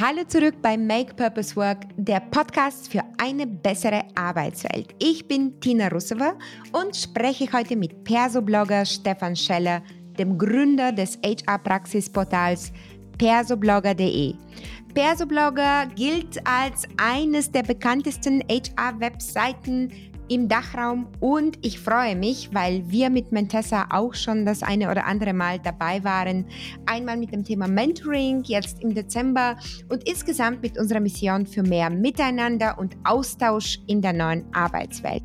Hallo zurück bei Make Purpose Work, der Podcast für eine bessere Arbeitswelt. Ich bin Tina Russewa und spreche heute mit Perso-Blogger Stefan Scheller, dem Gründer des HR-Praxisportals persoblogger.de. Persoblogger gilt als eines der bekanntesten HR-Webseiten im Dachraum und ich freue mich, weil wir mit Mentessa auch schon das eine oder andere Mal dabei waren. Einmal mit dem Thema Mentoring, jetzt im Dezember und insgesamt mit unserer Mission für mehr Miteinander und Austausch in der neuen Arbeitswelt.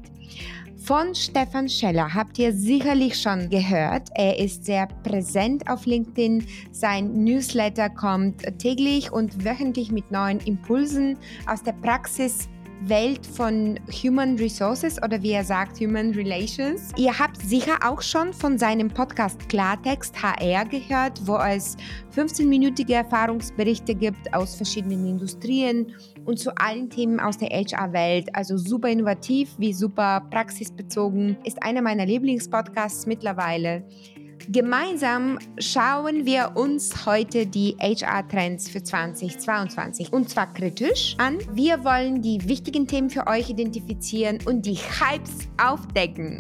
Von Stefan Scheller habt ihr sicherlich schon gehört. Er ist sehr präsent auf LinkedIn. Sein Newsletter kommt täglich und wöchentlich mit neuen Impulsen aus der Praxis Welt von Human Resources oder wie er sagt, Human Relations. Ihr habt sicher auch schon von seinem Podcast Klartext HR gehört, wo es 15-minütige Erfahrungsberichte gibt aus verschiedenen Industrien und zu allen Themen aus der HR-Welt. Also super innovativ wie super praxisbezogen. Ist einer meiner Lieblingspodcasts mittlerweile. Gemeinsam schauen wir uns heute die HR-Trends für 2022 und zwar kritisch an. Wir wollen die wichtigen Themen für euch identifizieren und die Hypes aufdecken.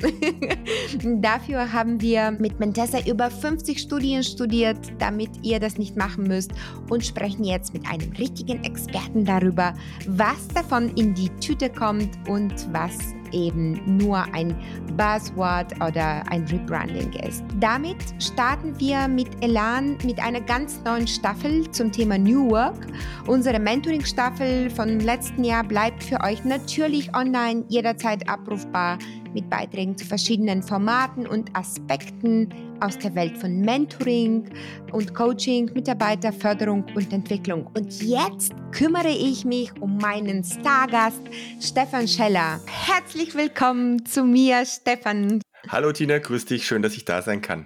Dafür haben wir mit Mentessa über 50 Studien studiert, damit ihr das nicht machen müsst und sprechen jetzt mit einem richtigen Experten darüber, was davon in die Tüte kommt und was eben nur ein Buzzword oder ein Rebranding ist. Damit starten wir mit Elan mit einer ganz neuen Staffel zum Thema New Work. Unsere Mentoring-Staffel vom letzten Jahr bleibt für euch natürlich online jederzeit abrufbar mit Beiträgen zu verschiedenen Formaten und Aspekten aus der Welt von Mentoring und Coaching, Mitarbeiterförderung und Entwicklung. Und jetzt kümmere ich mich um meinen Stargast Stefan Scheller. Herzlich willkommen zu mir, Stefan. Hallo Tina, grüß dich, schön, dass ich da sein kann.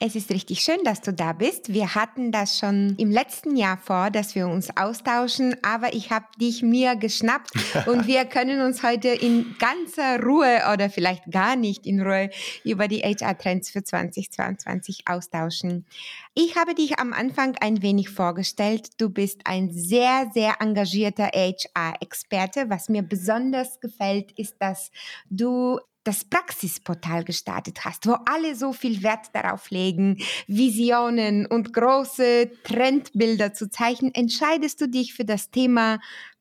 Es ist richtig schön, dass du da bist. Wir hatten das schon im letzten Jahr vor, dass wir uns austauschen, aber ich habe dich mir geschnappt und wir können uns heute in ganzer Ruhe oder vielleicht gar nicht in Ruhe über die HR-Trends für 2022 austauschen. Ich habe dich am Anfang ein wenig vorgestellt. Du bist ein sehr, sehr engagierter HR-Experte. Was mir besonders gefällt, ist, dass du das Praxisportal gestartet hast, wo alle so viel Wert darauf legen, Visionen und große Trendbilder zu zeichnen, entscheidest du dich für das Thema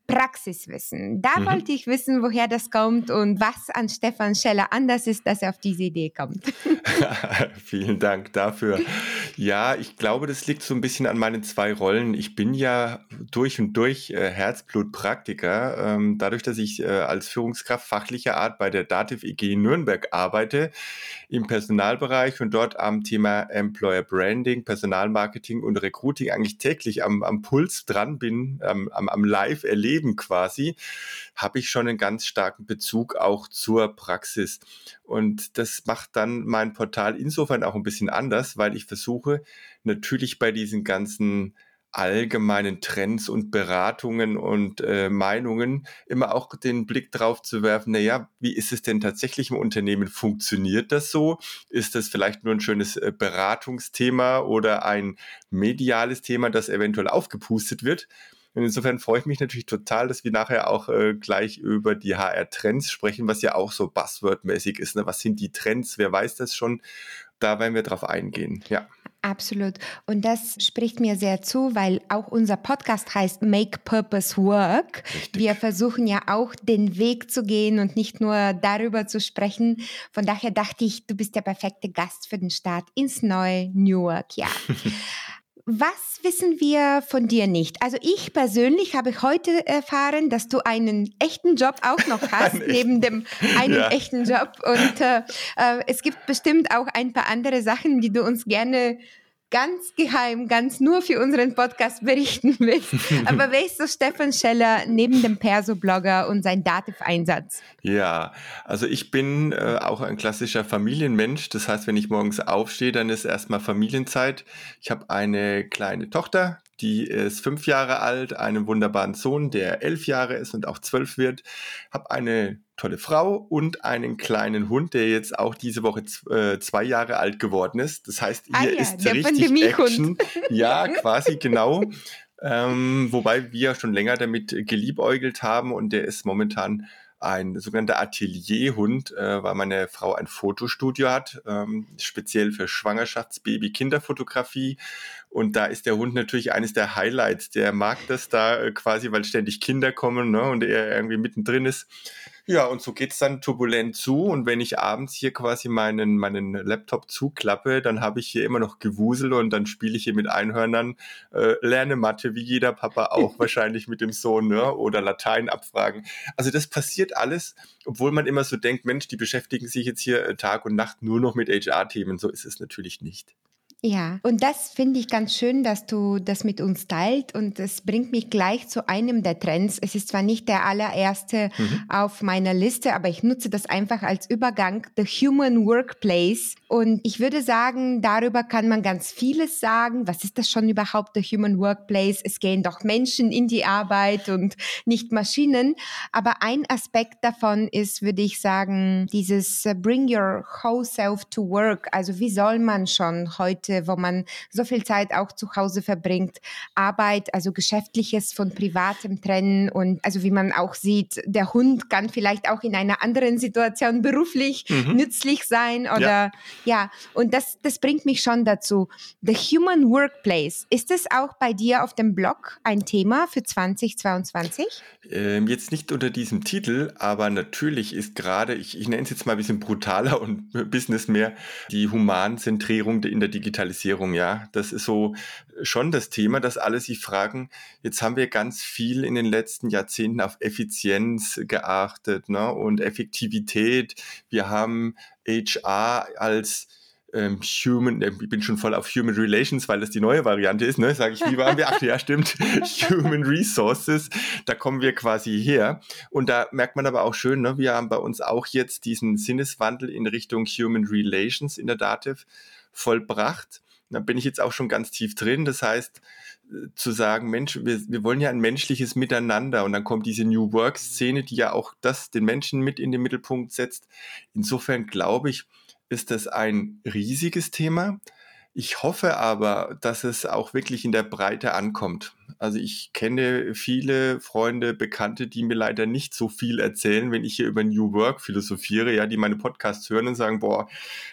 Praxiswissen. Da mhm. wollte ich wissen, woher das kommt und was an Stefan Scheller anders ist, dass er auf diese Idee kommt. Vielen Dank dafür. Ja, ich glaube, das liegt so ein bisschen an meinen zwei Rollen. Ich bin ja durch und durch äh, Herzblutpraktiker. Ähm, dadurch, dass ich äh, als Führungskraft fachlicher Art bei der Dativ EG Nürnberg arbeite, im Personalbereich und dort am Thema Employer Branding, Personalmarketing und Recruiting eigentlich täglich am, am Puls dran bin, am, am, am Live erleben Leben quasi, habe ich schon einen ganz starken Bezug auch zur Praxis. Und das macht dann mein Portal insofern auch ein bisschen anders, weil ich versuche natürlich bei diesen ganzen allgemeinen Trends und Beratungen und äh, Meinungen immer auch den Blick drauf zu werfen, naja, wie ist es denn tatsächlich im Unternehmen? Funktioniert das so? Ist das vielleicht nur ein schönes äh, Beratungsthema oder ein mediales Thema, das eventuell aufgepustet wird? Und insofern freue ich mich natürlich total, dass wir nachher auch äh, gleich über die HR-Trends sprechen, was ja auch so Buzzword-mäßig ist. Ne? Was sind die Trends? Wer weiß das schon? Da werden wir drauf eingehen. Ja. Absolut. Und das spricht mir sehr zu, weil auch unser Podcast heißt Make Purpose Work. Richtig. Wir versuchen ja auch den Weg zu gehen und nicht nur darüber zu sprechen. Von daher dachte ich, du bist der perfekte Gast für den Start ins neue New Work. Ja. Was wissen wir von dir nicht? Also ich persönlich habe heute erfahren, dass du einen echten Job auch noch hast, neben dem einen ja. echten Job. Und äh, äh, es gibt bestimmt auch ein paar andere Sachen, die du uns gerne ganz geheim, ganz nur für unseren Podcast berichten willst. Aber wer ist so Stefan Scheller neben dem Perso-Blogger und sein Dativ-Einsatz? Ja, also ich bin äh, auch ein klassischer Familienmensch. Das heißt, wenn ich morgens aufstehe, dann ist erstmal Familienzeit. Ich habe eine kleine Tochter, die ist fünf Jahre alt, einen wunderbaren Sohn, der elf Jahre ist und auch zwölf wird. Habe eine tolle Frau und einen kleinen Hund, der jetzt auch diese Woche äh, zwei Jahre alt geworden ist. Das heißt, hier ah ja, ist richtig Action. Ja, quasi genau. Ähm, wobei wir schon länger damit geliebäugelt haben und der ist momentan ein sogenannter Atelierhund, äh, weil meine Frau ein Fotostudio hat, ähm, speziell für Schwangerschafts-Baby-Kinderfotografie. Und da ist der Hund natürlich eines der Highlights. Der mag das da äh, quasi, weil ständig Kinder kommen ne, und er irgendwie mittendrin ist. Ja, und so geht's dann turbulent zu. Und wenn ich abends hier quasi meinen, meinen Laptop zuklappe, dann habe ich hier immer noch Gewusel und dann spiele ich hier mit Einhörnern, äh, lerne Mathe, wie jeder Papa auch wahrscheinlich mit dem Sohn, ne? oder Latein abfragen. Also das passiert alles, obwohl man immer so denkt, Mensch, die beschäftigen sich jetzt hier äh, Tag und Nacht nur noch mit HR-Themen. So ist es natürlich nicht. Ja, und das finde ich ganz schön, dass du das mit uns teilt und das bringt mich gleich zu einem der Trends. Es ist zwar nicht der allererste mhm. auf meiner Liste, aber ich nutze das einfach als Übergang, The Human Workplace. Und ich würde sagen, darüber kann man ganz vieles sagen. Was ist das schon überhaupt, The Human Workplace? Es gehen doch Menschen in die Arbeit und nicht Maschinen. Aber ein Aspekt davon ist, würde ich sagen, dieses äh, Bring Your Whole Self to Work. Also wie soll man schon heute Momente, wo man so viel Zeit auch zu Hause verbringt, Arbeit, also Geschäftliches von Privatem trennen und also wie man auch sieht, der Hund kann vielleicht auch in einer anderen Situation beruflich mhm. nützlich sein oder ja, ja. und das, das bringt mich schon dazu. The Human Workplace, ist es auch bei dir auf dem Blog ein Thema für 2022? Ähm, jetzt nicht unter diesem Titel, aber natürlich ist gerade, ich, ich nenne es jetzt mal ein bisschen brutaler und Business mehr, die Humanzentrierung in der Digitalisierung Digitalisierung, ja. Das ist so schon das Thema, dass alle sich fragen, jetzt haben wir ganz viel in den letzten Jahrzehnten auf Effizienz geachtet ne, und Effektivität. Wir haben HR als ähm, Human, äh, ich bin schon voll auf Human Relations, weil das die neue Variante ist, ne? Sage ich, wie waren wir? Ach ja, stimmt. Human Resources, da kommen wir quasi her. Und da merkt man aber auch schön, ne? wir haben bei uns auch jetzt diesen Sinneswandel in Richtung Human Relations in der Dativ vollbracht. Da bin ich jetzt auch schon ganz tief drin. Das heißt, äh, zu sagen, Mensch, wir, wir wollen ja ein menschliches Miteinander und dann kommt diese New Work-Szene, die ja auch das, den Menschen mit in den Mittelpunkt setzt. Insofern glaube ich, ist das ein riesiges Thema. Ich hoffe aber, dass es auch wirklich in der Breite ankommt. Also ich kenne viele Freunde, Bekannte, die mir leider nicht so viel erzählen, wenn ich hier über New Work philosophiere, ja, die meine Podcasts hören und sagen, boah,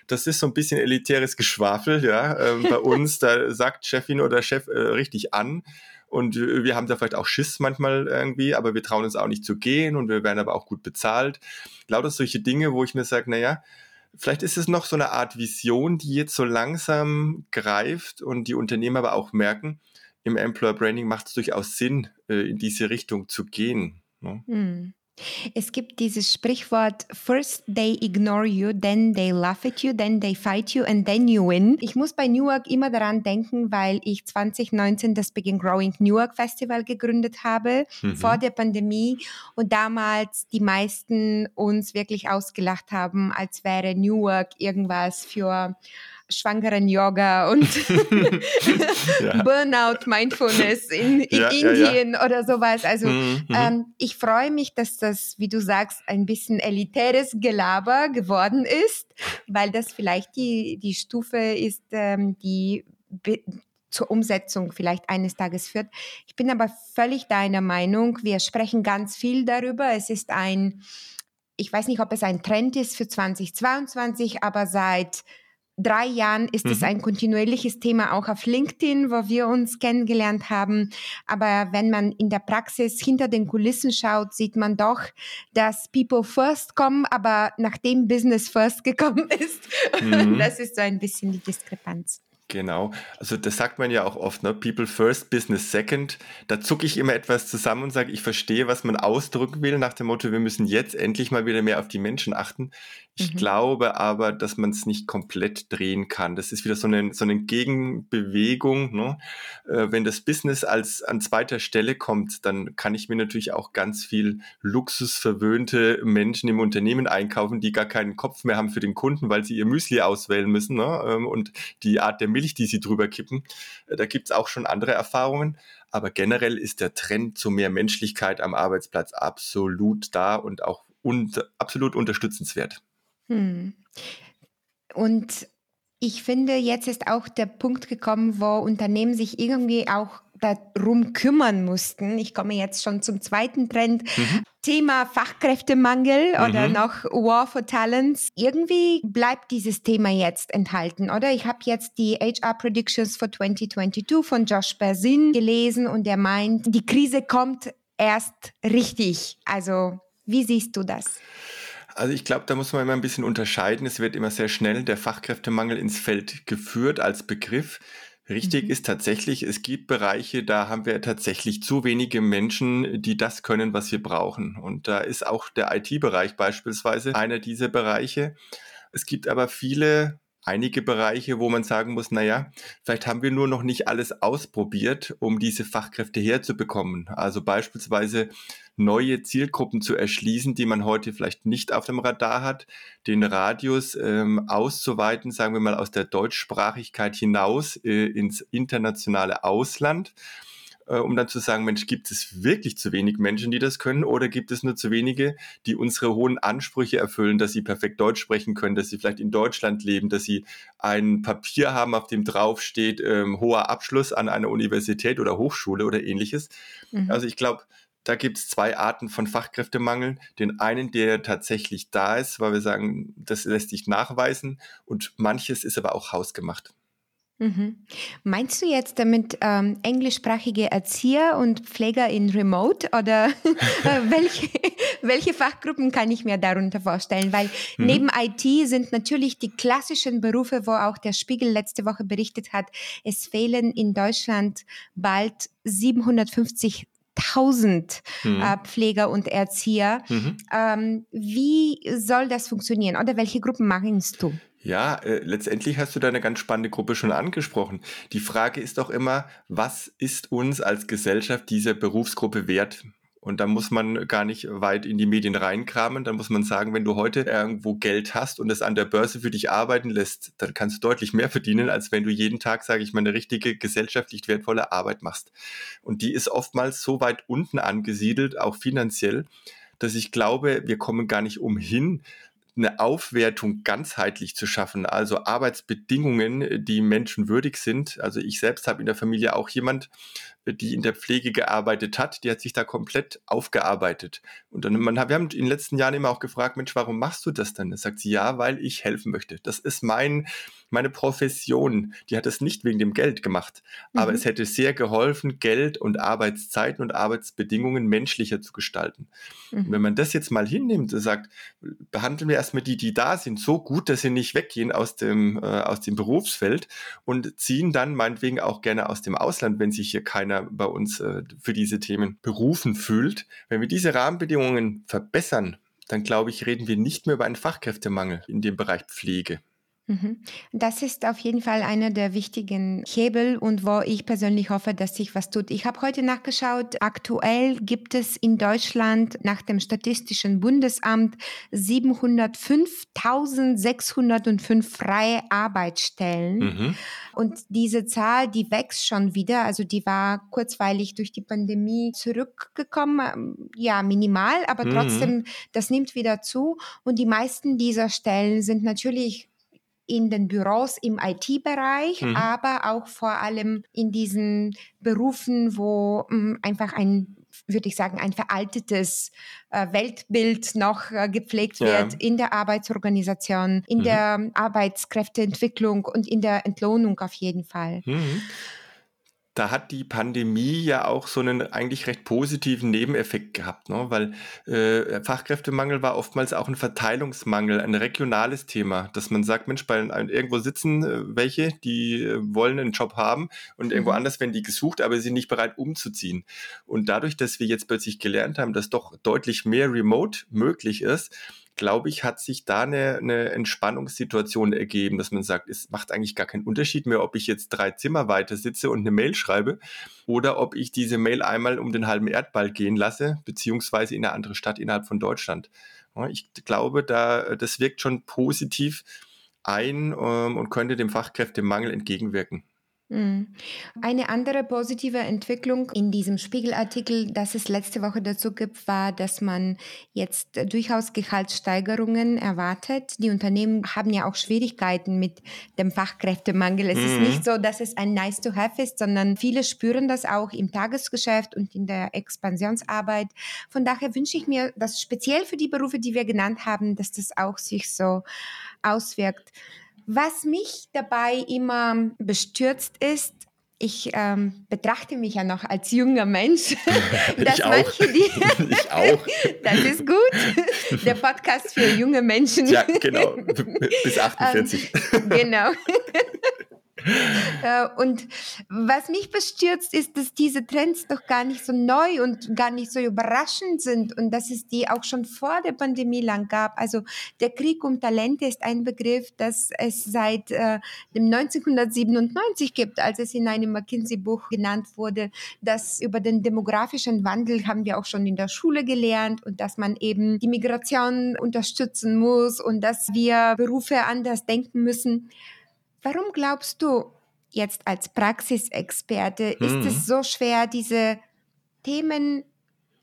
das ist so ein bisschen elitäres Geschwafel, ja, äh, bei uns, da sagt Chefin oder Chef äh, richtig an. Und wir haben da vielleicht auch Schiss manchmal irgendwie, aber wir trauen uns auch nicht zu gehen und wir werden aber auch gut bezahlt. Lauter solche Dinge, wo ich mir sage, naja, Vielleicht ist es noch so eine Art Vision, die jetzt so langsam greift und die Unternehmer aber auch merken, im Employer Branding macht es durchaus Sinn, äh, in diese Richtung zu gehen. Ne? Hm. Es gibt dieses Sprichwort, first they ignore you, then they laugh at you, then they fight you and then you win. Ich muss bei Newark immer daran denken, weil ich 2019 das Begin Growing Newark Festival gegründet habe, mhm. vor der Pandemie und damals die meisten uns wirklich ausgelacht haben, als wäre Newark irgendwas für schwangeren Yoga und Burnout Mindfulness in, in ja, Indien ja, oder sowas. Also mhm, mhm, ähm, ich freue mich, dass das, wie du sagst, ein bisschen elitäres Gelaber geworden ist, weil das vielleicht die, die Stufe ist, ähm, die zur Umsetzung vielleicht eines Tages führt. Ich bin aber völlig deiner Meinung. Wir sprechen ganz viel darüber. Es ist ein, ich weiß nicht, ob es ein Trend ist für 2022, aber seit drei Jahren ist es mhm. ein kontinuierliches Thema auch auf LinkedIn, wo wir uns kennengelernt haben. Aber wenn man in der Praxis hinter den Kulissen schaut, sieht man doch, dass People First kommen, aber nachdem Business First gekommen ist. Mhm. Das ist so ein bisschen die Diskrepanz. Genau, also das sagt man ja auch oft, ne? People first, business second. Da zucke ich immer etwas zusammen und sage, ich verstehe, was man ausdrücken will, nach dem Motto, wir müssen jetzt endlich mal wieder mehr auf die Menschen achten. Ich mhm. glaube aber, dass man es nicht komplett drehen kann. Das ist wieder so eine, so eine Gegenbewegung. Ne? Äh, wenn das Business als an zweiter Stelle kommt, dann kann ich mir natürlich auch ganz viel luxusverwöhnte Menschen im Unternehmen einkaufen, die gar keinen Kopf mehr haben für den Kunden, weil sie ihr Müsli auswählen müssen ne? Ähm, und die Art der Milch, die sie drüber kippen. Äh, da gibt es auch schon andere Erfahrungen. Aber generell ist der Trend zu mehr Menschlichkeit am Arbeitsplatz absolut da und auch und absolut unterstützenswert. Hm. Und ich finde, jetzt ist auch der Punkt gekommen, wo Unternehmen sich irgendwie auch darum kümmern mussten. Ich komme jetzt schon zum zweiten Trend. Mhm. Thema Fachkräftemangel mhm. oder noch War for Talents. Irgendwie bleibt dieses Thema jetzt enthalten, oder? Ich habe jetzt die HR Predictions for 2022 von Josh Berzin gelesen und er meint, die Krise kommt erst richtig. Also, wie siehst du das? Also ich glaube, da muss man immer ein bisschen unterscheiden. Es wird immer sehr schnell der Fachkräftemangel ins Feld geführt als Begriff. Richtig mhm. ist tatsächlich, es gibt Bereiche, da haben wir tatsächlich zu wenige Menschen, die das können, was wir brauchen. Und da ist auch der IT-Bereich beispielsweise einer dieser Bereiche. Es gibt aber viele einige Bereiche, wo man sagen muss, naja, vielleicht haben wir nur noch nicht alles ausprobiert, um diese Fachkräfte herzubekommen. Also beispielsweise neue Zielgruppen zu erschließen, die man heute vielleicht nicht auf dem Radar hat, den Radius ähm, auszuweiten, sagen wir mal aus der Deutschsprachigkeit hinaus äh, ins internationale Ausland äh, um dann zu sagen, Mensch, gibt es wirklich zu wenig Menschen, die das können oder gibt es nur zu wenige, die unsere hohen Ansprüche erfüllen, dass sie perfekt Deutsch sprechen können, dass sie vielleicht in Deutschland leben, dass sie ein Papier haben, auf dem draufsteht, ähm, hoher Abschluss an einer Universität oder Hochschule oder ähnliches. Mhm. Also ich glaube, da gibt es zwei Arten von Fachkräftemangel. Den einen, der tatsächlich da ist, weil wir sagen, das lässt sich nachweisen und manches ist aber auch hausgemacht. Mhm. Meinst du jetzt damit ähm, englischsprachige Erzieher und Pfleger in Remote oder äh, welche, welche Fachgruppen kann ich mir darunter vorstellen? Weil mhm. neben IT sind natürlich die klassischen Berufe, wo auch der Spiegel letzte Woche berichtet hat, es fehlen in Deutschland bald 750 1000 mhm. äh, Pfleger und Erzieher. Mhm. Ähm, wie soll das funktionieren oder welche Gruppen meinst du? Ja, äh, letztendlich hast du da eine ganz spannende Gruppe schon angesprochen. Die Frage ist doch immer, was ist uns als Gesellschaft dieser Berufsgruppe wert? Und da muss man gar nicht weit in die Medien reinkramen. Dann muss man sagen, wenn du heute irgendwo Geld hast und es an der Börse für dich arbeiten lässt, dann kannst du deutlich mehr verdienen, als wenn du jeden Tag, sage ich mal, eine richtige gesellschaftlich wertvolle Arbeit machst. Und die ist oftmals so weit unten angesiedelt, auch finanziell, dass ich glaube, wir kommen gar nicht umhin, eine Aufwertung ganzheitlich zu schaffen, also Arbeitsbedingungen, die menschenwürdig sind. Also ich selbst habe in der Familie auch jemand, die in der Pflege gearbeitet hat, die hat sich da komplett aufgearbeitet. Und dann, man, wir haben in den letzten Jahren immer auch gefragt, Mensch, warum machst du das denn? Da sagt sie, ja, weil ich helfen möchte. Das ist mein, meine Profession. Die hat es nicht wegen dem Geld gemacht. Aber mhm. es hätte sehr geholfen, Geld und Arbeitszeiten und Arbeitsbedingungen menschlicher zu gestalten. Mhm. wenn man das jetzt mal hinnimmt und sagt, behandeln wir erstmal die, die da sind, so gut, dass sie nicht weggehen aus dem, äh, aus dem Berufsfeld und ziehen dann meinetwegen auch gerne aus dem Ausland, wenn sich hier keiner einer bei uns äh, für diese Themen berufen fühlt. Wenn wir diese Rahmenbedingungen verbessern, dann glaube ich, reden wir nicht mehr über einen Fachkräftemangel in dem Bereich Pflege. Mhm. Das ist auf jeden Fall einer der wichtigen Hebel und wo ich persönlich hoffe, dass sich was tut. Ich habe heute nachgeschaut, aktuell gibt es in Deutschland nach dem Statistischen Bundesamt 705.605 freie Arbeitsstellen. Mhm. Und diese Zahl, die wächst schon wieder. Also die war kurzweilig durch die Pandemie zurückgekommen. Ja, minimal, aber mhm. trotzdem, das nimmt wieder zu. Und die meisten dieser Stellen sind natürlich in den Büros im IT-Bereich, mhm. aber auch vor allem in diesen Berufen, wo mh, hm, einfach ein würde ich sagen, ein veraltetes äh, Weltbild noch äh, gepflegt ja. wird in der Arbeitsorganisation, in mhm. der Arbeitskräfteentwicklung und in der Entlohnung auf jeden Fall. Mhm da hat die Pandemie ja auch so einen eigentlich recht positiven Nebeneffekt gehabt, ne? weil äh, Fachkräftemangel war oftmals auch ein Verteilungsmangel, ein regionales Thema, dass man sagt, Mensch, bei irgendwo sitzen äh, welche, die äh, wollen einen Job haben und mhm. irgendwo anders werden die gesucht, aber sind nicht bereit umzuziehen. Und dadurch, dass wir jetzt plötzlich gelernt haben, dass doch deutlich mehr Remote möglich ist, glaube ich, hat sich da eine, eine Entspannungssituation ergeben, dass man sagt, es macht eigentlich gar keinen Unterschied mehr, ob ich jetzt drei Zimmer weiter sitze und eine Mail schreibe oder ob ich diese Mail einmal um den halben Erdball gehen lasse, beziehungsweise in eine andere Stadt innerhalb von Deutschland. Ich glaube, da, das wirkt schon positiv ein ähm, und könnte dem Fachkräftemangel entgegenwirken. Hm. Eine andere positive Entwicklung in diesem Spiegelartikel, das es letzte Woche dazu gibt, war, dass man jetzt durchaus Gehaltssteigerungen erwartet. Die Unternehmen haben ja auch Schwierigkeiten mit dem Fachkräftemangel. Es mhm. ist nicht so, dass es ein Nice to Have ist, sondern viele spüren das auch im Tagesgeschäft und in der Expansionsarbeit. Von daher wünsche ich mir, dass speziell für die Berufe, die wir genannt haben, dass das auch sich so auswirkt. Was mich dabei immer bestürzt ist, ich ähm, betrachte mich ja noch als junger Mensch. dass ich manche, auch. Die, ich auch. das ist gut. Der Podcast für junge Menschen. Ja, genau. Bis 48. Ähm, genau. Äh, und was mich bestürzt, ist, dass diese Trends doch gar nicht so neu und gar nicht so überraschend sind und dass es die auch schon vor der Pandemie lang gab. Also der Krieg um Talente ist ein Begriff, das es seit äh, dem 1997 gibt, als es in einem McKinsey-Buch genannt wurde. dass über den demografischen Wandel haben wir auch schon in der Schule gelernt und dass man eben die Migration unterstützen muss und dass wir Berufe anders denken müssen. Warum glaubst du jetzt als Praxisexperte, hm. ist es mhm. so schwer, diese Themen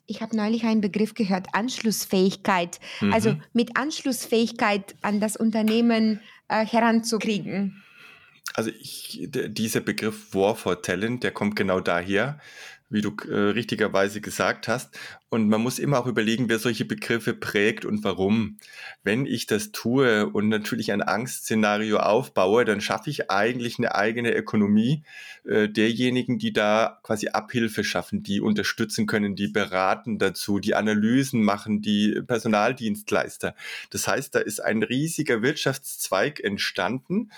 ich habe neulich einen Begriff gehört, Anschlussfähigkeit. Mhm. Also mit Anschlussfähigkeit an das Unternehmen äh, heranzukriegen. Also ich, dieser Begriff War for Talent, der kommt genau daher, wie du äh, richtigerweise gesagt hast. Und man muss immer auch überlegen, wer solche Begriffe prägt und warum. Wenn ich das tue und natürlich ein Angstszenario aufbaue, dann schaffe ich eigentlich eine eigene Ökonomie äh, derjenigen, die da quasi Abhilfe schaffen, die unterstützen können, die beraten dazu, die Analysen machen, die Personaldienstleister. Das heißt, da ist ein riesiger Wirtschaftszweig entstanden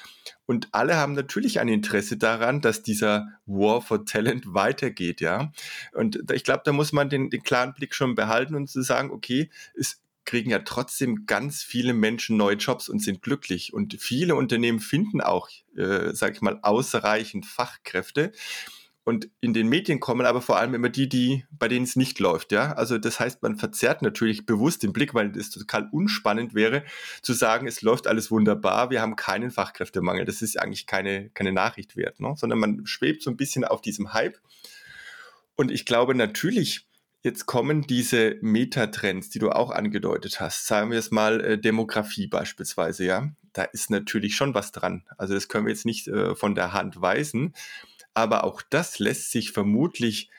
und alle haben natürlich ein Interesse daran, dass dieser War for Talent weitergeht, ja. Und ich glaube, da muss man den, den klaren Blick schon behalten und zu sagen, okay, es kriegen ja trotzdem ganz viele Menschen neue Jobs und sind glücklich. Und viele Unternehmen finden auch, äh, sage ich mal, ausreichend Fachkräfte. Und in den Medien kommen aber vor allem immer die, die, bei denen es nicht läuft, ja. Also das heißt, man verzerrt natürlich bewusst den Blick, weil es total unspannend wäre, zu sagen, es läuft alles wunderbar, wir haben keinen Fachkräftemangel. Das ist eigentlich keine, keine Nachricht wert, ne? sondern man schwebt so ein bisschen auf diesem Hype. Und ich glaube natürlich, Jetzt kommen diese Metatrends, die du auch angedeutet hast. Sagen wir es mal äh, Demografie beispielsweise, ja. Da ist natürlich schon was dran. Also das können wir jetzt nicht äh, von der Hand weisen. Aber auch das lässt sich vermutlich,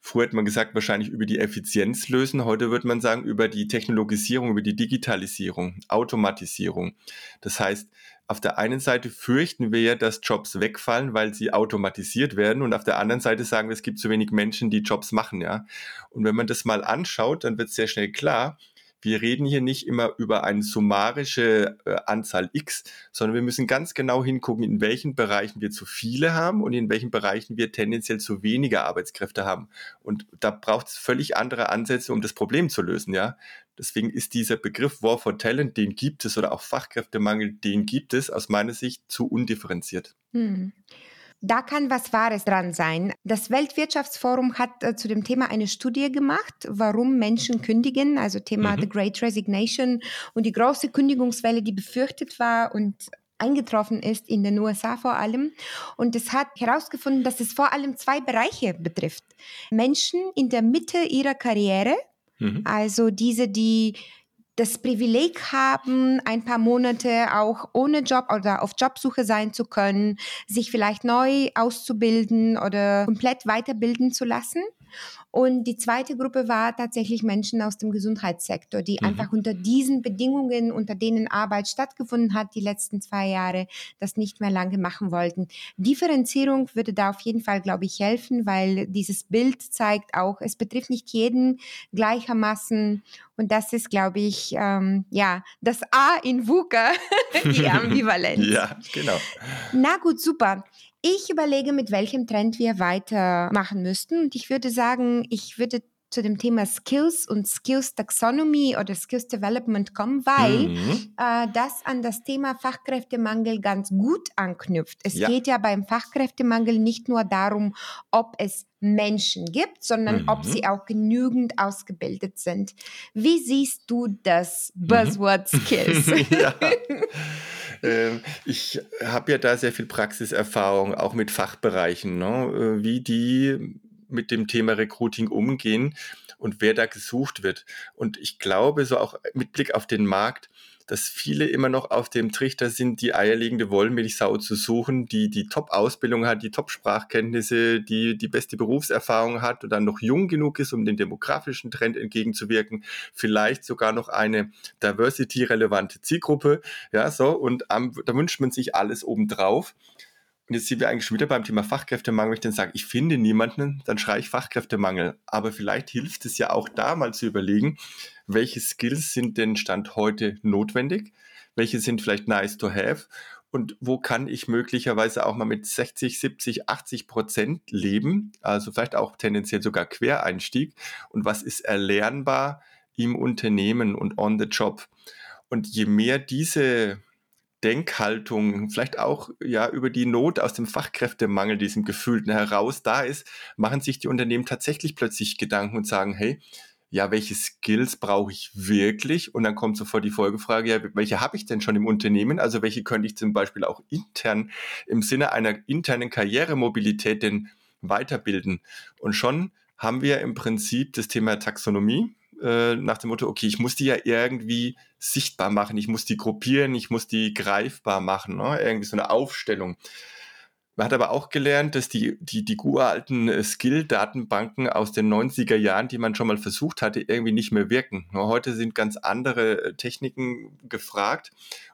früher hat man gesagt, wahrscheinlich über die Effizienz lösen. Heute wird man sagen, über die Technologisierung, über die Digitalisierung, Automatisierung. Das heißt, auf der einen Seite fürchten wir ja, dass Jobs wegfallen, weil sie automatisiert werden. Und auf der anderen Seite sagen wir, es gibt zu wenig Menschen, die Jobs machen, ja. Und wenn man das mal anschaut, dann wird sehr schnell klar, wir reden hier nicht immer über eine summarische äh, Anzahl X, sondern wir müssen ganz genau hingucken, in welchen Bereichen wir zu viele haben und in welchen Bereichen wir tendenziell zu wenige Arbeitskräfte haben. Und da braucht es völlig andere Ansätze, um das Problem zu lösen, ja. Deswegen ist dieser Begriff War for Talent, den gibt es, oder auch Fachkräftemangel, den gibt es aus meiner Sicht zu undifferenziert. Hm. Da kann was Wahres dran sein. Das Weltwirtschaftsforum hat äh, zu dem Thema eine Studie gemacht, warum Menschen kündigen, also Thema mhm. The Great Resignation und die große Kündigungswelle, die befürchtet war und eingetroffen ist in den USA vor allem. Und es hat herausgefunden, dass es vor allem zwei Bereiche betrifft. Menschen in der Mitte ihrer Karriere, Mhm. Also diese, die das Privileg haben, ein paar Monate auch ohne Job oder auf Jobsuche sein zu können, sich vielleicht neu auszubilden oder komplett weiterbilden zu lassen. Und die zweite Gruppe war tatsächlich Menschen aus dem Gesundheitssektor, die mhm. einfach unter diesen Bedingungen, unter denen Arbeit stattgefunden hat, die letzten zwei Jahre, das nicht mehr lange machen wollten. Differenzierung würde da auf jeden Fall, glaube ich, helfen, weil dieses Bild zeigt auch, es betrifft nicht jeden gleichermaßen. Und das ist, glaube ich, ähm, ja, das A in VUCA, die Ambivalenz. ja, genau. Na gut, super. Ich überlege, mit welchem Trend wir weitermachen müssten. Und ich würde sagen, ich würde zu dem Thema Skills und Skills Taxonomy oder Skills Development kommen, weil mhm. äh, das an das Thema Fachkräftemangel ganz gut anknüpft. Es ja. geht ja beim Fachkräftemangel nicht nur darum, ob es Menschen gibt, sondern mhm. ob sie auch genügend ausgebildet sind. Wie siehst du das mhm. Buzzword Skills? ja. Ähm, ich habe ja da sehr viel Praxiserfahrung, auch mit Fachbereichen, ne? Äh, wie die mit dem Thema Recruiting umgehen und wer da gesucht wird. Und ich glaube, so auch mit Blick auf den Markt, dass viele immer noch auf dem Trichter sind, die eierlegende Wollmilchsau zu suchen, die die Top-Ausbildung hat, die Top-Sprachkenntnisse, die die beste Berufserfahrung hat und dann noch jung genug ist, um den demografischen Trend entgegenzuwirken, vielleicht sogar noch eine diversity-relevante Zielgruppe, ja, so, und um, da wünscht man sich alles obendrauf. Und jetzt sind wir eigentlich schon wieder beim Thema Fachkräftemangel. Wenn ich dann sage, ich finde niemanden, dann schreie ich Fachkräftemangel. Aber vielleicht hilft es ja auch da mal zu überlegen, welche Skills sind denn Stand heute notwendig? Welche sind vielleicht nice to have? Und wo kann ich möglicherweise auch mal mit 60, 70, 80 Prozent leben? Also vielleicht auch tendenziell sogar Quereinstieg. Und was ist erlernbar im Unternehmen und on the job? Und je mehr diese Denkhaltung, vielleicht auch ja über die Not aus dem Fachkräftemangel, diesem Gefühlten heraus da ist, machen sich die Unternehmen tatsächlich plötzlich Gedanken und sagen, hey, ja, welche Skills brauche ich wirklich? Und dann kommt sofort die Folgefrage, ja, welche habe ich denn schon im Unternehmen? Also welche könnte ich zum Beispiel auch intern im Sinne einer internen Karrieremobilität denn weiterbilden? Und schon haben wir im Prinzip das Thema Taxonomie, äh, nach dem Motto, okay, ich muss die ja irgendwie sichtbar machen, ich muss die gruppieren, ich muss die greifbar machen, ne? irgendwie so eine Aufstellung. Man hat aber auch gelernt, dass die, die, die uralten äh, Skill-Datenbanken aus den 90er Jahren, die man schon mal versucht hatte, irgendwie nicht mehr wirken. Heute sind ganz andere äh, Techniken gefragt.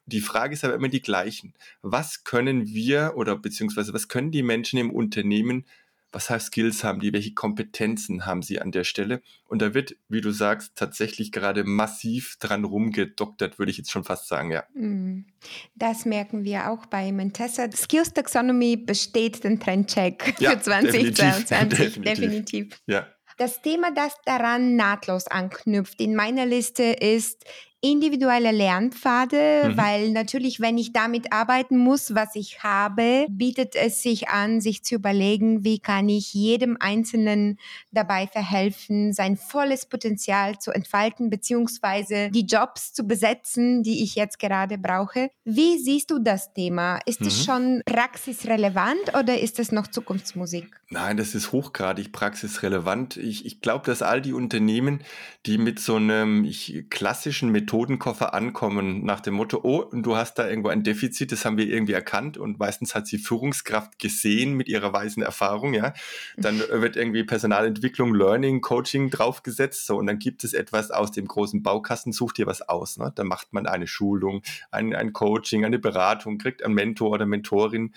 Die Frage ist aber immer die gleichen. Was können wir oder beziehungsweise was können die Menschen im Unternehmen was heißt Skills haben die, welche Kompetenzen haben sie an der Stelle. Und da wird, wie du sagst, tatsächlich gerade massiv dran rumgedoktert, würde ich jetzt schon fast sagen, ja. Mm. Das merken wir auch bei Mentessa. Skills Taxonomy besteht den Trendcheck ja, für 2022. Definitiv. definitiv. Ja. Das Thema, das daran nahtlos anknüpft in meiner Liste ist individuelle Lernpfade, mhm. weil natürlich, wenn ich damit arbeiten muss, was ich habe, bietet es sich an, sich zu überlegen, wie kann ich jedem Einzelnen dabei verhelfen, sein volles Potenzial zu entfalten, beziehungsweise die Jobs zu besetzen, die ich jetzt gerade brauche. Wie siehst du das Thema? Ist es mhm. schon praxisrelevant oder ist es noch Zukunftsmusik? Nein, das ist hochgradig praxisrelevant. Ich, ich glaube, dass all die Unternehmen, die mit so einem ich, klassischen Methoden Methodenkoffer ankommen nach dem Motto, oh, du hast da irgendwo ein Defizit, das haben wir irgendwie erkannt und meistens hat sie Führungskraft gesehen mit ihrer weisen Erfahrung, ja. Dann wird irgendwie Personalentwicklung, Learning, Coaching draufgesetzt, so und dann gibt es etwas aus dem großen Baukasten, sucht dir was aus, ne? Dann macht man eine Schulung, ein, ein Coaching, eine Beratung, kriegt einen Mentor oder Mentorin,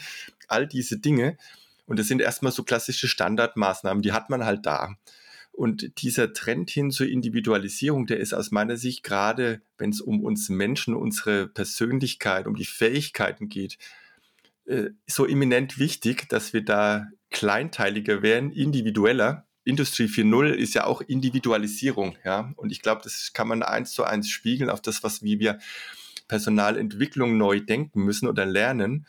all diese Dinge. Und das sind erstmal so klassische Standardmaßnahmen, die hat man halt da. Und dieser Trend hin zur Individualisierung, der ist aus meiner Sicht gerade, wenn es um uns Menschen, unsere Persönlichkeit, um die Fähigkeiten geht, äh, so eminent wichtig, dass wir da kleinteiliger werden, individueller. Industrie 4.0 ist ja auch Individualisierung, ja. Und ich glaube, das kann man eins zu eins spiegeln auf das, was wie wir Personalentwicklung neu denken müssen oder lernen.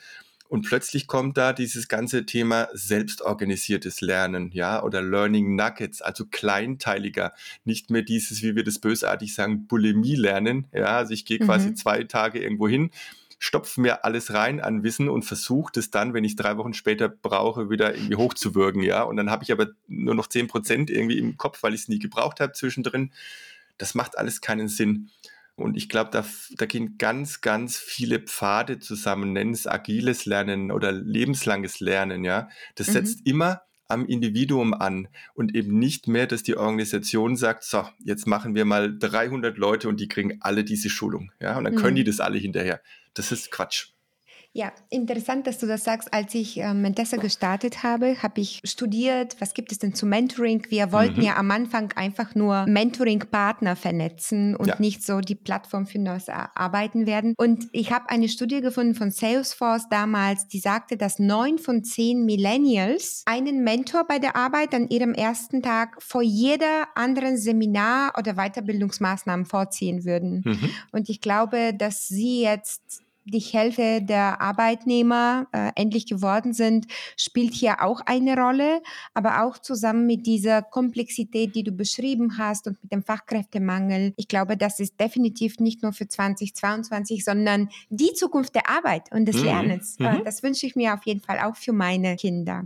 Und plötzlich kommt da dieses ganze Thema selbstorganisiertes Lernen, ja, oder Learning Nuggets, also kleinteiliger, nicht mehr dieses, wie wir das bösartig sagen, Bulimie lernen, ja, also ich gehe quasi mhm. zwei Tage irgendwo hin, stopfe mir alles rein an Wissen und versuche das dann, wenn ich drei Wochen später brauche, wieder irgendwie hochzuwirken, ja, und dann habe ich aber nur noch zehn Prozent irgendwie im Kopf, weil ich es nie gebraucht habe zwischendrin. Das macht alles keinen Sinn. Und ich glaube, da, da gehen ganz, ganz viele Pfade zusammen, nennen es agiles Lernen oder lebenslanges Lernen, ja. Das mhm. setzt immer am Individuum an und eben nicht mehr, dass die Organisation sagt, so, jetzt machen wir mal 300 Leute und die kriegen alle diese Schulung, ja, und dann können mhm. die das alle hinterher. Das ist Quatsch. Ja, interessant, dass du das sagst. Als ich äh, Mentessa gestartet habe, habe ich studiert, was gibt es denn zu Mentoring? Wir wollten mhm. ja am Anfang einfach nur Mentoring-Partner vernetzen und ja. nicht so die Plattform für neues Arbeiten werden. Und ich habe eine Studie gefunden von Salesforce damals, die sagte, dass neun von zehn Millennials einen Mentor bei der Arbeit an ihrem ersten Tag vor jeder anderen Seminar oder Weiterbildungsmaßnahmen vorziehen würden. Mhm. Und ich glaube, dass sie jetzt die Hälfte der Arbeitnehmer äh, endlich geworden sind, spielt hier auch eine Rolle, aber auch zusammen mit dieser Komplexität, die du beschrieben hast und mit dem Fachkräftemangel. Ich glaube, das ist definitiv nicht nur für 2022, sondern die Zukunft der Arbeit und des mhm. Lernens. Äh, mhm. das wünsche ich mir auf jeden Fall auch für meine Kinder.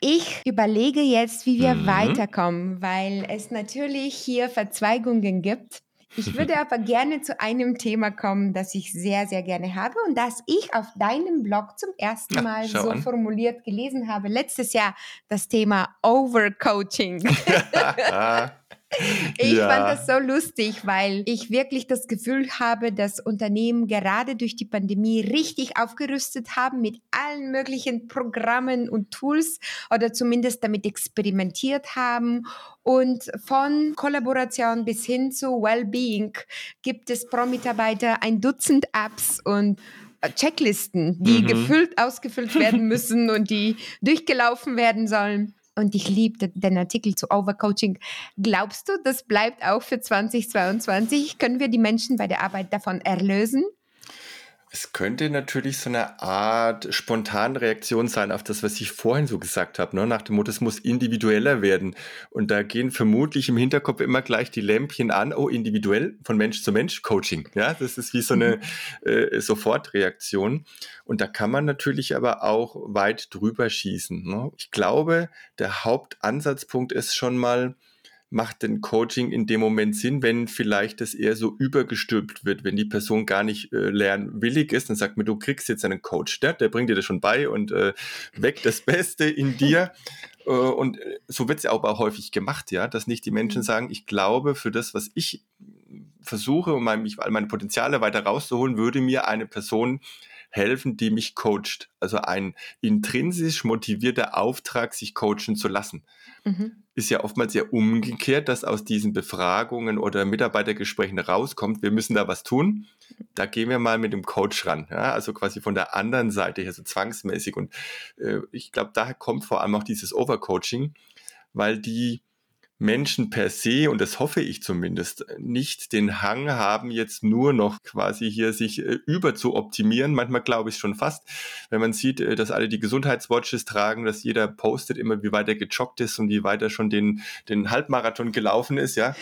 Ich überlege jetzt, wie wir mhm. weiterkommen, weil es natürlich hier Verzweigungen gibt. Ich würde aber gerne zu einem Thema kommen, das ich sehr, sehr gerne habe und das ich auf deinem Blog zum ersten Mal ja, so an. formuliert gelesen habe. Letztes Jahr das Thema Overcoaching. Ich ja. fand das so lustig, weil ich wirklich das Gefühl habe, dass Unternehmen gerade durch die Pandemie richtig aufgerüstet haben mit allen möglichen Programmen und Tools oder zumindest damit experimentiert haben. Und von Kollaboration bis hin zu Wellbeing gibt es pro Mitarbeiter ein Dutzend Apps und äh, Checklisten, die mhm. gefüllt, ausgefüllt werden müssen und die durchgelaufen werden sollen und ich liebe den Artikel zu Overcoaching. Glaubst du, das bleibt auch für 2022? Können wir die Menschen bei der Arbeit davon erlösen? Es könnte natürlich so eine Art spontane Reaktion sein auf das, was ich vorhin so gesagt habe, ne? nach dem Motto, es muss individueller werden. Und da gehen vermutlich im Hinterkopf immer gleich die Lämpchen an, oh, individuell, von Mensch zu Mensch Coaching. Ja, das ist wie so eine mhm. äh, Sofortreaktion. Und da kann man natürlich aber auch weit drüber schießen. Ne? Ich glaube, der Hauptansatzpunkt ist schon mal, macht denn Coaching in dem Moment Sinn, wenn vielleicht das eher so übergestülpt wird, wenn die Person gar nicht äh, lernwillig ist, dann sagt mir, du kriegst jetzt einen Coach, der, der bringt dir das schon bei und äh, weckt das Beste in dir. äh, und äh, so wird es ja auch häufig gemacht, ja, dass nicht die Menschen mhm. sagen, ich glaube, für das, was ich versuche, um mein, meine Potenziale weiter rauszuholen, würde mir eine Person helfen, die mich coacht. Also ein intrinsisch motivierter Auftrag, sich coachen zu lassen. Mhm. Ist ja oftmals ja umgekehrt, dass aus diesen Befragungen oder Mitarbeitergesprächen rauskommt, wir müssen da was tun. Da gehen wir mal mit dem Coach ran. Ja? Also quasi von der anderen Seite her, so zwangsmäßig. Und äh, ich glaube, daher kommt vor allem auch dieses Overcoaching, weil die Menschen per se, und das hoffe ich zumindest, nicht den Hang haben, jetzt nur noch quasi hier sich äh, über zu optimieren. Manchmal glaube ich schon fast, wenn man sieht, äh, dass alle die Gesundheitswatches tragen, dass jeder postet immer, wie weit er gejoggt ist und wie weit er schon den, den Halbmarathon gelaufen ist, ja.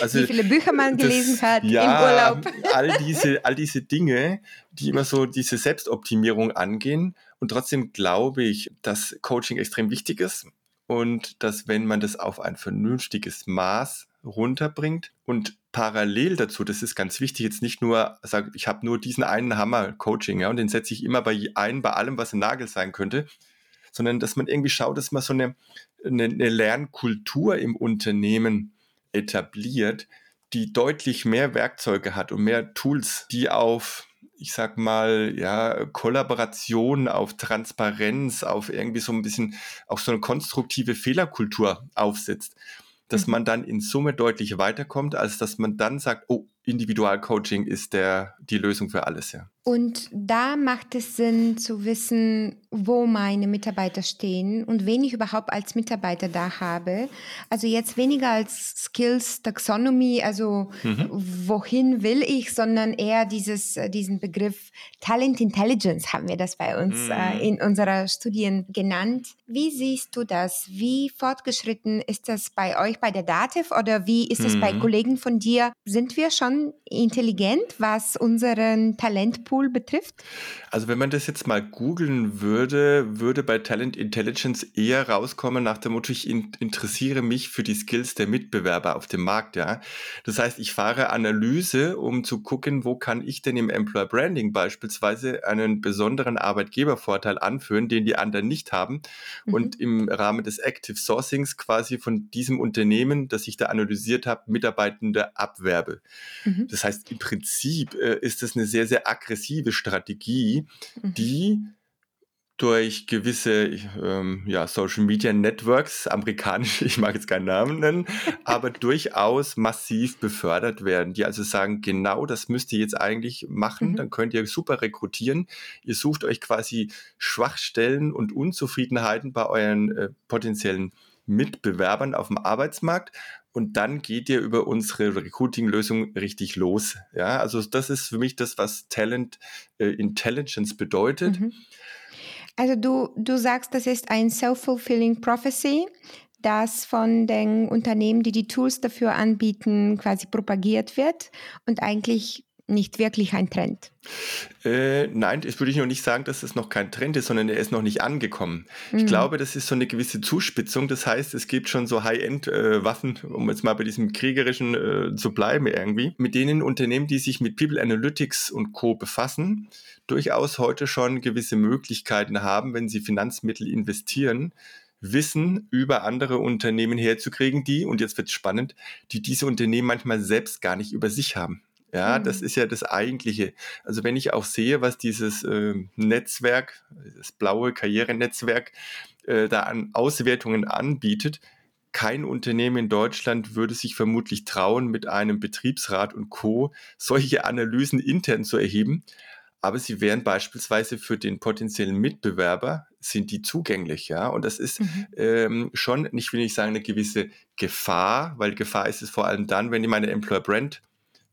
Also, wie viele Bücher man das, gelesen hat ja, im Urlaub. all diese, all diese Dinge, die immer so diese Selbstoptimierung angehen. Und trotzdem glaube ich, dass Coaching extrem wichtig ist und dass wenn man das auf ein vernünftiges Maß runterbringt und parallel dazu, das ist ganz wichtig, jetzt nicht nur sagen, ich habe nur diesen einen Hammer Coaching, ja, und den setze ich immer bei ein, bei allem, was ein Nagel sein könnte, sondern dass man irgendwie schaut, dass man so eine, eine, eine Lernkultur im Unternehmen etabliert, die deutlich mehr Werkzeuge hat und mehr Tools, die auf ich sag mal, ja, Kollaboration, auf Transparenz, auf irgendwie so ein bisschen auch so eine konstruktive Fehlerkultur aufsetzt, dass mhm. man dann in Summe deutlich weiterkommt, als dass man dann sagt, oh, Individualcoaching ist der, die Lösung für alles, ja. Und da macht es Sinn zu wissen, wo meine Mitarbeiter stehen und wen ich überhaupt als Mitarbeiter da habe. Also jetzt weniger als Skills Taxonomy, also mhm. wohin will ich, sondern eher dieses, äh, diesen Begriff Talent Intelligence haben wir das bei uns äh, mhm. äh, in unserer Studien genannt. Wie siehst du das? Wie fortgeschritten ist das bei euch bei der DATEV oder wie ist es mhm. bei Kollegen von dir? Sind wir schon intelligent, was unseren Talentpool Pool betrifft? Also wenn man das jetzt mal googeln würde, würde bei Talent Intelligence eher rauskommen nach dem Motto, ich interessiere mich für die Skills der Mitbewerber auf dem Markt. Ja? Das heißt, ich fahre Analyse, um zu gucken, wo kann ich denn im Employer Branding beispielsweise einen besonderen Arbeitgebervorteil anführen, den die anderen nicht haben. Mhm. Und im Rahmen des Active Sourcings quasi von diesem Unternehmen, das ich da analysiert habe, Mitarbeitende abwerbe. Mhm. Das heißt, im Prinzip äh, ist das eine sehr, sehr aggressive Strategie, mhm. die durch gewisse ähm, ja, Social Media Networks, amerikanische, ich mag jetzt keinen Namen nennen, aber durchaus massiv befördert werden, die also sagen, genau das müsst ihr jetzt eigentlich machen, mhm. dann könnt ihr super rekrutieren. Ihr sucht euch quasi Schwachstellen und Unzufriedenheiten bei euren äh, potenziellen Mitbewerbern auf dem Arbeitsmarkt und dann geht ihr über unsere Recruiting-Lösung richtig los. Ja, also das ist für mich das, was Talent äh, Intelligence bedeutet. Mhm. Also du, du sagst, das ist ein self-fulfilling prophecy, das von den Unternehmen, die die Tools dafür anbieten, quasi propagiert wird und eigentlich nicht wirklich ein Trend. Äh, nein, das würde ich noch nicht sagen, dass es noch kein Trend ist, sondern er ist noch nicht angekommen. Mhm. Ich glaube, das ist so eine gewisse Zuspitzung. Das heißt, es gibt schon so High-End-Waffen, äh, um jetzt mal bei diesem kriegerischen äh, zu bleiben irgendwie, mit denen Unternehmen, die sich mit People Analytics und Co. befassen, durchaus heute schon gewisse Möglichkeiten haben, wenn sie Finanzmittel investieren, Wissen über andere Unternehmen herzukriegen, die, und jetzt wird es spannend, die diese Unternehmen manchmal selbst gar nicht über sich haben. Ja, mhm. das ist ja das Eigentliche. Also wenn ich auch sehe, was dieses äh, Netzwerk, das blaue Karrierenetzwerk, äh, da an Auswertungen anbietet, kein Unternehmen in Deutschland würde sich vermutlich trauen, mit einem Betriebsrat und Co. solche Analysen intern zu erheben. Aber sie wären beispielsweise für den potenziellen Mitbewerber, sind die zugänglich, ja. Und das ist mhm. ähm, schon, ich will nicht sagen, eine gewisse Gefahr, weil Gefahr ist es vor allem dann, wenn ich meine Employer Brand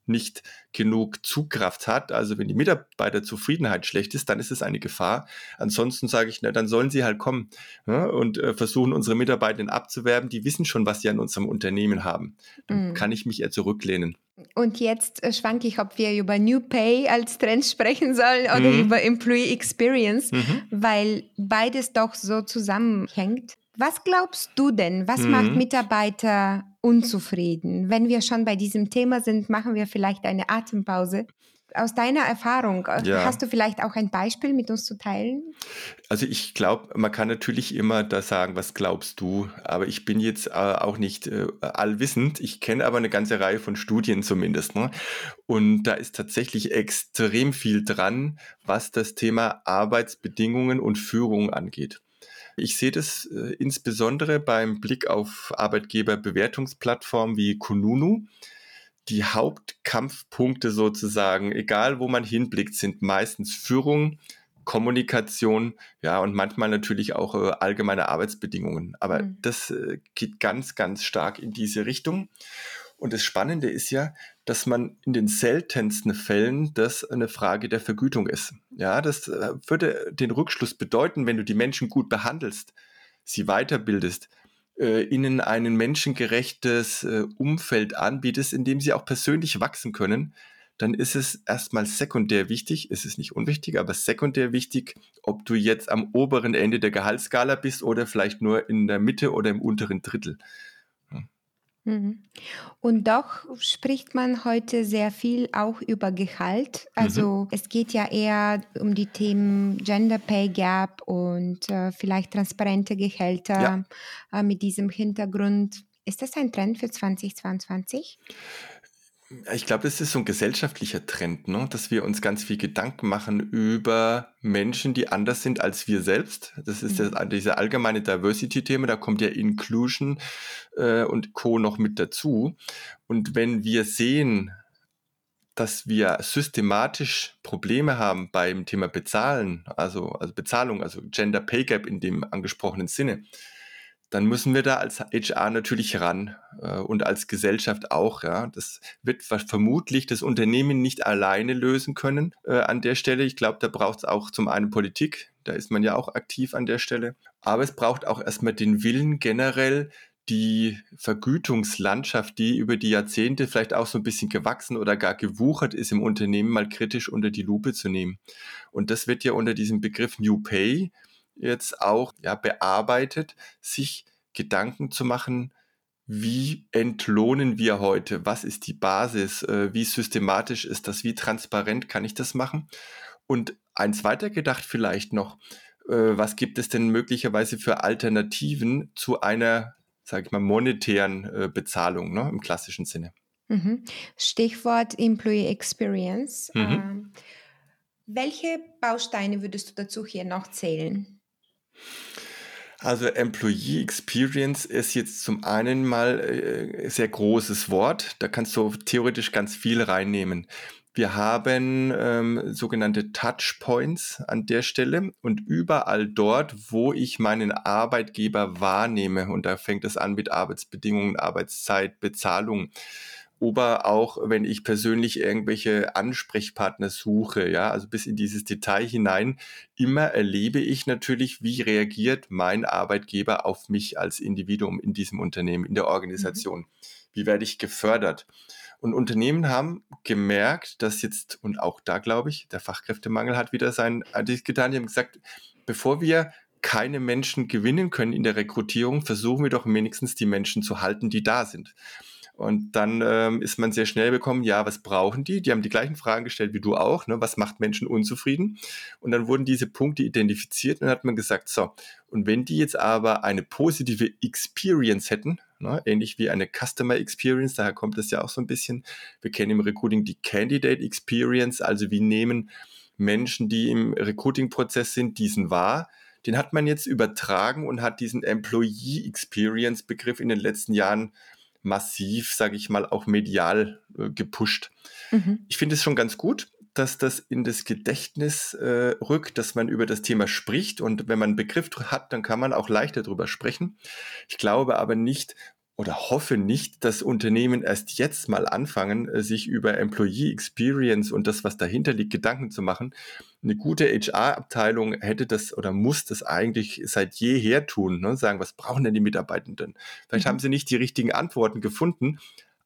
nicht genug Zugkraft hat, also wenn die Mitarbeiterzufriedenheit schlecht ist, dann ist es eine Gefahr. Ansonsten sage ich, na, dann sollen sie halt kommen ja, und äh, versuchen, unsere Mitarbeiter abzuwerben. Die wissen schon, was sie an unserem Unternehmen haben. Dann mhm. kann ich mich eher zurücklehnen. Und jetzt äh, schwanke ich, ob wir über New Pay als Trend sprechen sollen oder mhm. über Employee Experience, mhm. weil beides doch so zusammenhängt. Was glaubst du denn? Was mhm. macht Mitarbeiter unzufrieden? Wenn wir schon bei diesem Thema sind, machen wir vielleicht eine Atempause. Aus deiner Erfahrung, äh, ja. hast du vielleicht auch ein Beispiel mit uns zu teilen? Also ich glaube, man kann natürlich immer da sagen, was glaubst du, aber ich bin jetzt äh, auch nicht äh, allwissend. Ich kenne aber eine ganze Reihe von Studien zumindest. Ne? Und da ist tatsächlich extrem viel dran, was das Thema Arbeitsbedingungen und Führung angeht. Ich sehe das äh, insbesondere beim Blick auf Arbeitgeberbewertungsplattformen wie Kununu. Die Hauptkampfpunkte sozusagen, egal wo man hinblickt, sind meistens Führung, Kommunikation, ja, und manchmal natürlich auch äh, allgemeine Arbeitsbedingungen. Aber mhm. das äh, geht ganz, ganz stark in diese Richtung. Und das Spannende ist ja, dass man in den seltensten Fällen das eine Frage der Vergütung ist. Ja, das äh, würde den Rückschluss bedeuten, wenn du die Menschen gut behandelst, sie weiterbildest, äh, ihnen ein menschengerechtes äh, Umfeld anbietest, in dem sie auch persönlich wachsen können, dann ist es erstmal sekundär wichtig, es ist nicht unwichtig, aber sekundär wichtig, ob du jetzt am oberen Ende der Gehaltsskala bist oder vielleicht nur in der Mitte oder im unteren Drittel. Mhm. Und doch spricht man heute sehr viel auch über Gehalt. Also mhm. es geht ja eher um die Themen Gender Pay Gap und äh, vielleicht transparente Gehälter ja. äh, mit diesem Hintergrund. Ist das ein Trend für 2022? Ich glaube, das ist so ein gesellschaftlicher Trend, ne? dass wir uns ganz viel Gedanken machen über Menschen, die anders sind als wir selbst. Das ist mhm. das, diese allgemeine Diversity-Thema, da kommt ja Inclusion äh, und Co. noch mit dazu. Und wenn wir sehen, dass wir systematisch Probleme haben beim Thema Bezahlen, also, also Bezahlung, also Gender Pay Gap in dem angesprochenen Sinne, dann müssen wir da als HR natürlich ran äh, und als Gesellschaft auch. Ja, das wird vermutlich das Unternehmen nicht alleine lösen können äh, an der Stelle. Ich glaube, da braucht es auch zum einen Politik. Da ist man ja auch aktiv an der Stelle. Aber es braucht auch erstmal den Willen generell, die Vergütungslandschaft, die über die Jahrzehnte vielleicht auch so ein bisschen gewachsen oder gar gewuchert ist im Unternehmen, mal kritisch unter die Lupe zu nehmen. Und das wird ja unter diesem Begriff New Pay jetzt auch ja, bearbeitet, sich Gedanken zu machen, wie entlohnen wir heute? Was ist die Basis? Äh, wie systematisch ist das? Wie transparent kann ich das machen? Und eins weiter gedacht vielleicht noch, äh, was gibt es denn möglicherweise für Alternativen zu einer, sage ich mal, monetären äh, Bezahlung ne, im klassischen Sinne? Mhm. Stichwort Employee Experience. Mhm. Ähm, welche Bausteine würdest du dazu hier noch zählen? Also Employee Experience ist jetzt zum einen mal äh, sehr großes Wort. Da kannst du theoretisch ganz viel reinnehmen. Wir haben ähm, sogenannte Touchpoints an der Stelle und überall dort, wo ich meinen Arbeitgeber wahrnehme, und da fängt es an mit Arbeitsbedingungen, Arbeitszeit, Bezahlung, oder auch wenn ich persönlich irgendwelche Ansprechpartner suche, ja, also bis in dieses Detail hinein, immer erlebe ich natürlich, wie reagiert mein Arbeitgeber auf mich als Individuum in diesem Unternehmen, in der Organisation. Mhm. Wie werde ich gefördert? Und Unternehmen haben gemerkt, dass jetzt, und auch da glaube ich, der Fachkräftemangel hat wieder sein Adis getan. Die haben gesagt, bevor wir keine Menschen gewinnen können in der Rekrutierung, versuchen wir doch wenigstens die Menschen zu halten, die da sind. Und dann ähm, ist man sehr schnell bekommen, ja, was brauchen die? Die haben die gleichen Fragen gestellt wie du auch, ne? was macht Menschen unzufrieden? Und dann wurden diese Punkte identifiziert und dann hat man gesagt, so, und wenn die jetzt aber eine positive Experience hätten, ne? ähnlich wie eine Customer Experience, daher kommt es ja auch so ein bisschen, wir kennen im Recruiting die Candidate Experience, also wie nehmen Menschen, die im Recruiting-Prozess sind, diesen wahr, den hat man jetzt übertragen und hat diesen Employee Experience Begriff in den letzten Jahren massiv, sage ich mal, auch medial äh, gepusht. Mhm. Ich finde es schon ganz gut, dass das in das Gedächtnis äh, rückt, dass man über das Thema spricht und wenn man einen Begriff hat, dann kann man auch leichter darüber sprechen. Ich glaube aber nicht, oder hoffe nicht, dass Unternehmen erst jetzt mal anfangen, äh, sich über Employee Experience und das, was dahinter liegt, Gedanken zu machen. Eine gute HR-Abteilung hätte das oder muss das eigentlich seit jeher tun, ne? sagen, was brauchen denn die Mitarbeitenden? Vielleicht mhm. haben sie nicht die richtigen Antworten gefunden,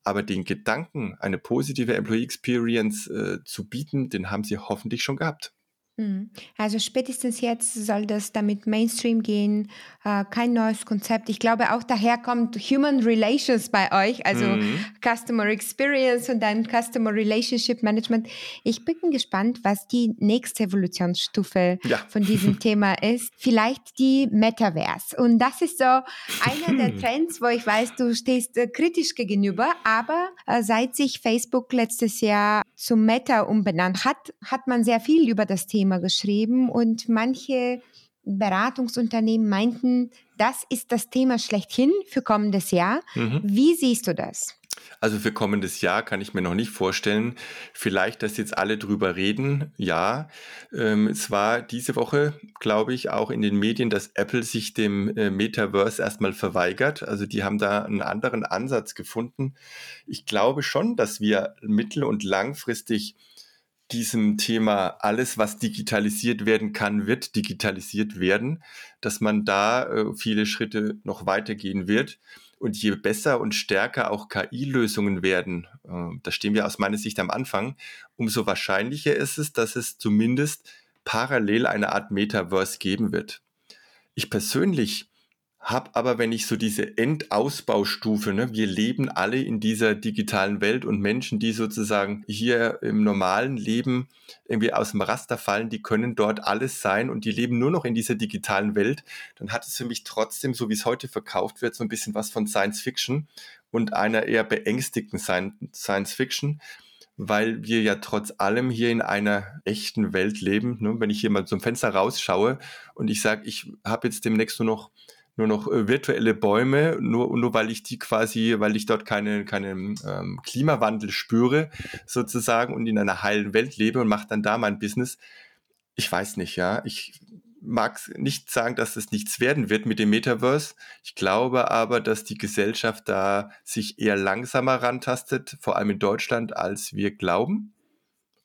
aber den Gedanken, eine positive Employee Experience äh, zu bieten, den haben sie hoffentlich schon gehabt. Mhm. Also spätestens jetzt soll das damit Mainstream gehen, äh, kein neues Konzept. Ich glaube auch daher kommt Human Relations bei euch, also mhm. Customer Experience und dann Customer Relationship Management. Ich bin gespannt, was die nächste Evolutionsstufe ja. von diesem Thema ist. Vielleicht die Metaverse. Und das ist so einer der Trends, wo ich weiß, du stehst äh, kritisch gegenüber, aber äh, seit sich Facebook letztes Jahr zum Meta umbenannt hat, hat man sehr viel über das Thema Thema geschrieben und manche Beratungsunternehmen meinten, das ist das Thema schlechthin für kommendes Jahr. Mhm. Wie siehst du das? Also für kommendes Jahr kann ich mir noch nicht vorstellen. Vielleicht, dass jetzt alle drüber reden. Ja, ähm, es war diese Woche, glaube ich, auch in den Medien, dass Apple sich dem äh, Metaverse erstmal verweigert. Also die haben da einen anderen Ansatz gefunden. Ich glaube schon, dass wir mittel- und langfristig diesem Thema alles, was digitalisiert werden kann, wird digitalisiert werden, dass man da äh, viele Schritte noch weitergehen wird. Und je besser und stärker auch KI-Lösungen werden, äh, da stehen wir aus meiner Sicht am Anfang, umso wahrscheinlicher ist es, dass es zumindest parallel eine Art Metaverse geben wird. Ich persönlich habe aber, wenn ich so diese Endausbaustufe, ne, wir leben alle in dieser digitalen Welt und Menschen, die sozusagen hier im normalen Leben irgendwie aus dem Raster fallen, die können dort alles sein und die leben nur noch in dieser digitalen Welt, dann hat es für mich trotzdem, so wie es heute verkauft wird, so ein bisschen was von Science Fiction und einer eher beängstigten Science Fiction, weil wir ja trotz allem hier in einer echten Welt leben. Ne? Wenn ich hier mal zum Fenster rausschaue und ich sage, ich habe jetzt demnächst nur noch nur noch äh, virtuelle Bäume, nur, nur weil ich die quasi, weil ich dort keinen keine, ähm, Klimawandel spüre, sozusagen, und in einer heilen Welt lebe und mache dann da mein Business. Ich weiß nicht, ja. Ich mag nicht sagen, dass es nichts werden wird mit dem Metaverse. Ich glaube aber, dass die Gesellschaft da sich eher langsamer rantastet, vor allem in Deutschland, als wir glauben.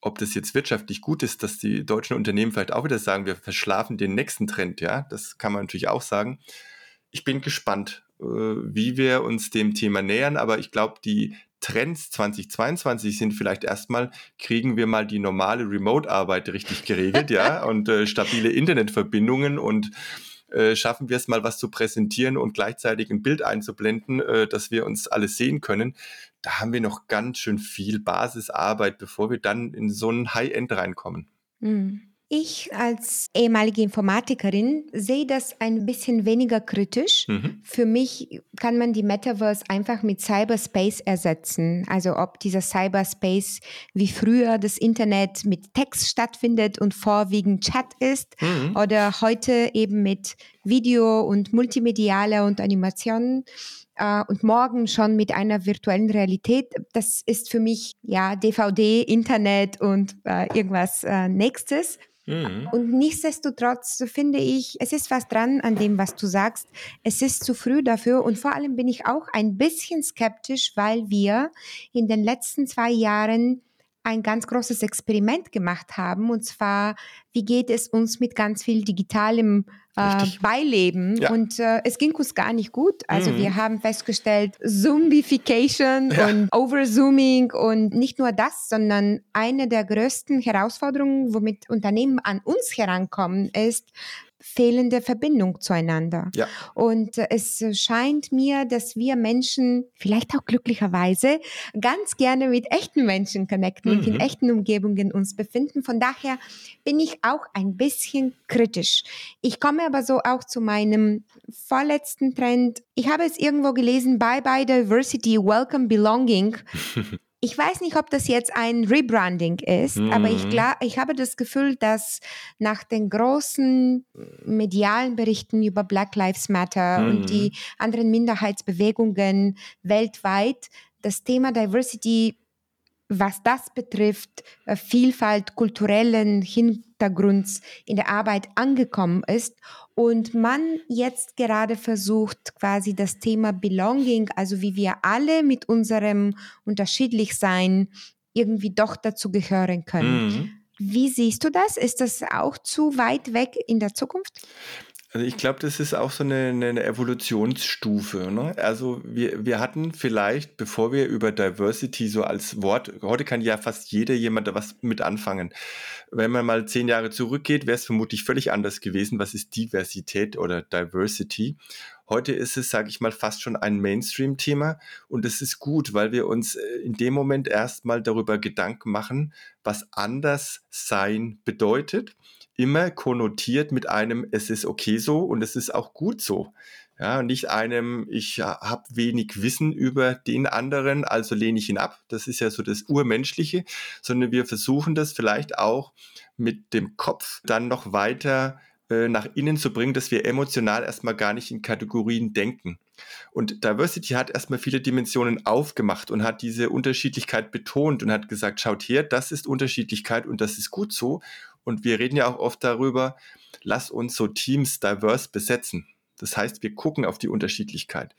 Ob das jetzt wirtschaftlich gut ist, dass die deutschen Unternehmen vielleicht auch wieder sagen, wir verschlafen den nächsten Trend, ja, das kann man natürlich auch sagen ich bin gespannt, äh, wie wir uns dem Thema nähern, aber ich glaube, die Trends 2022 sind vielleicht erstmal, kriegen wir mal die normale Remote-Arbeit richtig geregelt, ja, und äh, stabile Internetverbindungen und äh, schaffen wir es mal, was zu präsentieren und gleichzeitig ein Bild einzublenden, äh, dass wir uns alles sehen können. Da haben wir noch ganz schön viel Basisarbeit, bevor wir dann in so ein High-End reinkommen. Mhm. Ich als ehemalige Informatikerin sehe das ein bisschen weniger kritisch. Mhm. Für mich kann man die Metaverse einfach mit Cyberspace ersetzen. Also ob dieser Cyberspace wie früher das Internet mit Text stattfindet und vorwiegend Chat ist mhm. oder heute eben mit Video und multimedialer und Animationen äh, und morgen schon mit einer virtuellen Realität. Das ist für mich ja DVD, Internet und äh, irgendwas äh, nächstes. Mhm. Und nichtsdestotrotz finde ich, es ist was dran an dem, was du sagst. Es ist zu früh dafür und vor allem bin ich auch ein bisschen skeptisch, weil wir in den letzten zwei Jahren ein ganz großes Experiment gemacht haben, und zwar, wie geht es uns mit ganz viel digitalem äh, Beileben? Ja. Und äh, es ging uns gar nicht gut. Also mhm. wir haben festgestellt, Zombification ja. und Overzooming und nicht nur das, sondern eine der größten Herausforderungen, womit Unternehmen an uns herankommen, ist, fehlende Verbindung zueinander. Ja. Und äh, es scheint mir, dass wir Menschen, vielleicht auch glücklicherweise, ganz gerne mit echten Menschen connecten mhm. und in mhm. echten Umgebungen uns befinden. Von daher bin ich auch ein bisschen kritisch. Ich komme aber so auch zu meinem vorletzten Trend. Ich habe es irgendwo gelesen, Bye Bye Diversity, Welcome Belonging. Ich weiß nicht, ob das jetzt ein Rebranding ist, mhm. aber ich, mhm. ich habe das Gefühl, dass nach den großen medialen Berichten über Black Lives Matter mhm. und die anderen Minderheitsbewegungen weltweit das Thema Diversity was das betrifft, äh, Vielfalt kulturellen Hintergrunds in der Arbeit angekommen ist und man jetzt gerade versucht, quasi das Thema Belonging, also wie wir alle mit unserem Unterschiedlichsein irgendwie doch dazu gehören können. Mhm. Wie siehst du das? Ist das auch zu weit weg in der Zukunft? Also ich glaube, das ist auch so eine, eine Evolutionsstufe. Ne? Also wir, wir hatten vielleicht, bevor wir über Diversity so als Wort, heute kann ja fast jeder jemand da was mit anfangen. Wenn man mal zehn Jahre zurückgeht, wäre es vermutlich völlig anders gewesen. Was ist Diversität oder Diversity? Heute ist es, sage ich mal, fast schon ein Mainstream-Thema und es ist gut, weil wir uns äh, in dem Moment erstmal darüber Gedanken machen, was anders sein bedeutet immer konnotiert mit einem, es ist okay so und es ist auch gut so. Ja, nicht einem, ich habe wenig Wissen über den anderen, also lehne ich ihn ab. Das ist ja so das Urmenschliche, sondern wir versuchen das vielleicht auch mit dem Kopf dann noch weiter äh, nach innen zu bringen, dass wir emotional erstmal gar nicht in Kategorien denken. Und Diversity hat erstmal viele Dimensionen aufgemacht und hat diese Unterschiedlichkeit betont und hat gesagt, schaut her, das ist Unterschiedlichkeit und das ist gut so. Und wir reden ja auch oft darüber, lass uns so Teams divers besetzen. Das heißt, wir gucken auf die Unterschiedlichkeit.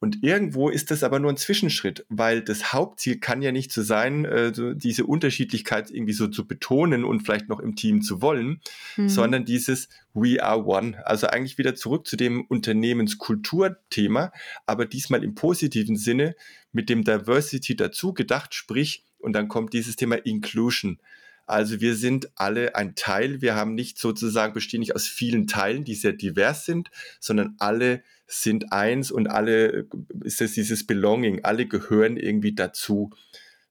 Und irgendwo ist das aber nur ein Zwischenschritt, weil das Hauptziel kann ja nicht so sein, äh, so diese Unterschiedlichkeit irgendwie so zu betonen und vielleicht noch im Team zu wollen, mhm. sondern dieses We are one. Also eigentlich wieder zurück zu dem Unternehmenskulturthema, aber diesmal im positiven Sinne mit dem Diversity dazu gedacht, sprich, und dann kommt dieses Thema Inclusion. Also wir sind alle ein Teil. Wir haben nicht sozusagen, bestehen nicht aus vielen Teilen, die sehr divers sind, sondern alle sind eins und alle ist es dieses Belonging. Alle gehören irgendwie dazu.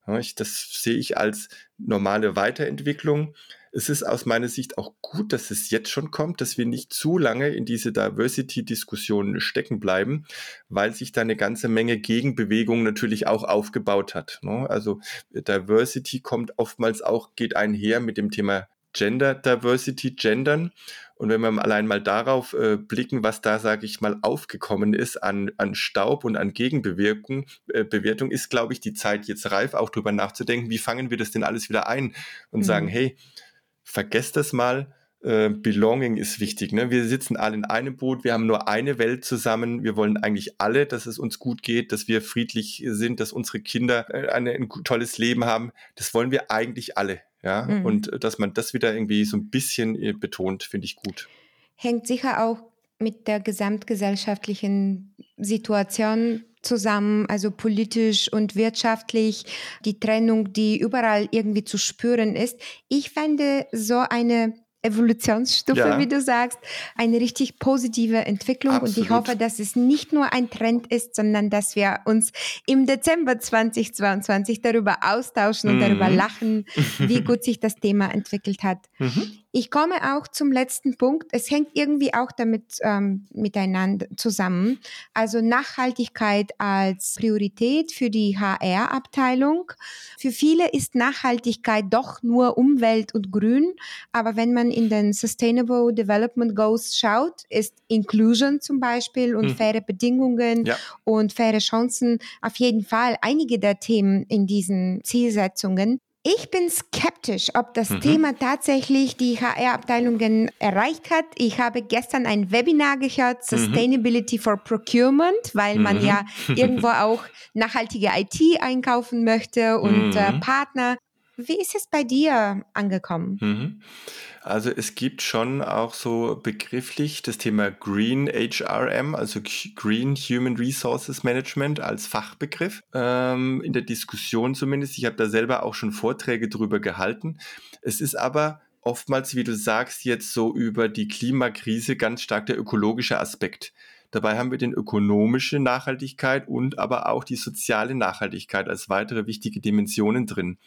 Das sehe ich als normale Weiterentwicklung es ist aus meiner Sicht auch gut, dass es jetzt schon kommt, dass wir nicht zu lange in diese Diversity-Diskussionen stecken bleiben, weil sich da eine ganze Menge Gegenbewegung natürlich auch aufgebaut hat. Ne? Also Diversity kommt oftmals auch, geht einher mit dem Thema Gender Diversity, Gendern. Und wenn wir allein mal darauf äh, blicken, was da, sage ich mal, aufgekommen ist an, an Staub und an Gegenbewertung, äh, Bewertung, ist, glaube ich, die Zeit jetzt reif, auch drüber nachzudenken, wie fangen wir das denn alles wieder ein und mhm. sagen, hey, vergesst das mal. Äh, Belonging ist wichtig. Ne? Wir sitzen alle in einem Boot, wir haben nur eine Welt zusammen. Wir wollen eigentlich alle, dass es uns gut geht, dass wir friedlich sind, dass unsere Kinder äh, eine, ein tolles Leben haben. Das wollen wir eigentlich alle. Ja? Mhm. Und äh, dass man das wieder irgendwie so ein bisschen betont, finde ich gut. Hängt sicher auch mit der gesamtgesellschaftlichen Situation zusammen, also politisch und wirtschaftlich, die Trennung, die überall irgendwie zu spüren ist. Ich fände so eine Evolutionsstufe, ja. wie du sagst, eine richtig positive Entwicklung. Absolut. Und ich hoffe, dass es nicht nur ein Trend ist, sondern dass wir uns im Dezember 2022 darüber austauschen und mhm. darüber lachen, wie gut sich das Thema entwickelt hat. Mhm. Ich komme auch zum letzten Punkt. Es hängt irgendwie auch damit ähm, miteinander zusammen. Also Nachhaltigkeit als Priorität für die HR-Abteilung. Für viele ist Nachhaltigkeit doch nur Umwelt und Grün. Aber wenn man in den Sustainable Development Goals schaut, ist Inclusion zum Beispiel und hm. faire Bedingungen ja. und faire Chancen auf jeden Fall einige der Themen in diesen Zielsetzungen. Ich bin skeptisch, ob das mhm. Thema tatsächlich die HR-Abteilungen erreicht hat. Ich habe gestern ein Webinar gehört, mhm. Sustainability mhm. for Procurement, weil man mhm. ja irgendwo auch nachhaltige IT einkaufen möchte und äh, mhm. Partner. Wie ist es bei dir angekommen? Mhm. Also es gibt schon auch so begrifflich das Thema Green HRM, also Green Human Resources Management als Fachbegriff ähm, in der Diskussion zumindest. Ich habe da selber auch schon Vorträge drüber gehalten. Es ist aber oftmals, wie du sagst, jetzt so über die Klimakrise ganz stark der ökologische Aspekt. Dabei haben wir den ökonomische Nachhaltigkeit und aber auch die soziale Nachhaltigkeit als weitere wichtige Dimensionen drin.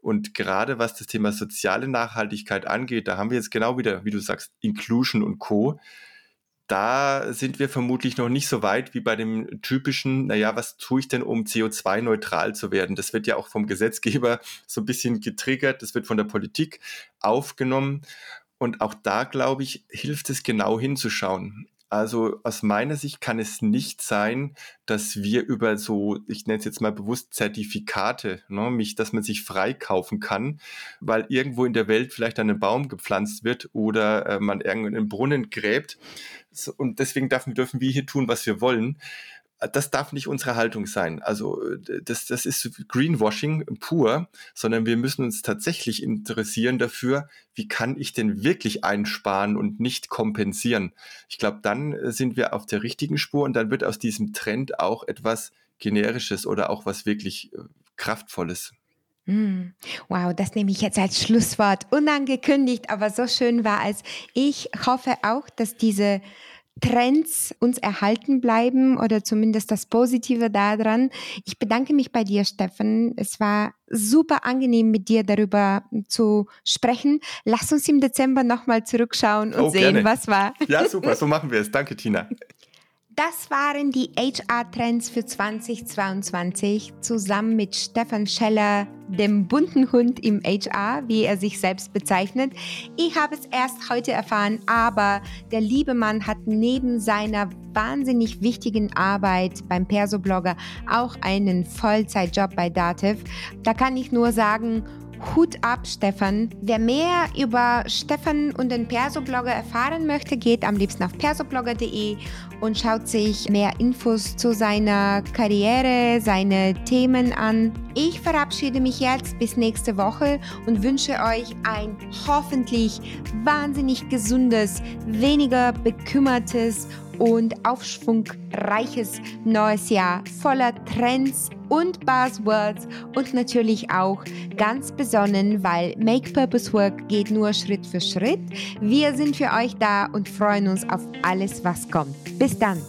Und gerade was das Thema soziale Nachhaltigkeit angeht, da haben wir jetzt genau wieder, wie du sagst, Inclusion und Co. Da sind wir vermutlich noch nicht so weit wie bei dem typischen, naja, was tue ich denn, um CO2-neutral zu werden? Das wird ja auch vom Gesetzgeber so ein bisschen getriggert, das wird von der Politik aufgenommen. Und auch da, glaube ich, hilft es genau hinzuschauen. Also aus meiner Sicht kann es nicht sein, dass wir über so, ich nenne es jetzt mal bewusst Zertifikate, ne, mich, dass man sich freikaufen kann, weil irgendwo in der Welt vielleicht ein Baum gepflanzt wird oder äh, man irgendeinen Brunnen gräbt. So, und deswegen dürfen, dürfen wir hier tun, was wir wollen das darf nicht unsere Haltung sein. Also das, das ist Greenwashing pur, sondern wir müssen uns tatsächlich interessieren dafür, wie kann ich denn wirklich einsparen und nicht kompensieren. Ich glaube, dann äh, sind wir auf der richtigen Spur und dann wird aus diesem Trend auch etwas generisches oder auch was wirklich äh, kraftvolles. Hm. Wow, das nehme ich jetzt als Schlusswort unangekündigt, aber so schön war es. Ich hoffe auch, dass diese Trends uns erhalten bleiben oder zumindest das Positive daran. Ich bedanke mich bei dir, Steffen. Es war super angenehm, mit dir darüber zu sprechen. Lass uns im Dezember nochmal zurückschauen und oh, sehen, gerne. was war. Ja, super, so machen wir es. Danke, Tina. Das waren die HR-Trends für 2022 zusammen mit Stefan Scheller, dem bunten Hund im HR, wie er sich selbst bezeichnet. Ich habe es erst heute erfahren, aber der liebe Mann hat neben seiner wahnsinnig wichtigen Arbeit beim Perso-Blogger auch einen Vollzeitjob bei Dativ. Da kann ich nur sagen, Hut ab, Stefan. Wer mehr über Stefan und den Perso-Blogger erfahren möchte, geht am liebsten auf persoblogger.de und schaut sich mehr Infos zu seiner Karriere, seine Themen an. Ich verabschiede mich jetzt bis nächste Woche und wünsche euch ein hoffentlich wahnsinnig gesundes, weniger bekümmertes und aufschwungreiches neues Jahr voller Trends und Buzzwords und natürlich auch ganz besonnen, weil Make Purpose Work geht nur Schritt für Schritt. Wir sind für euch da und freuen uns auf alles, was kommt. Bis dann!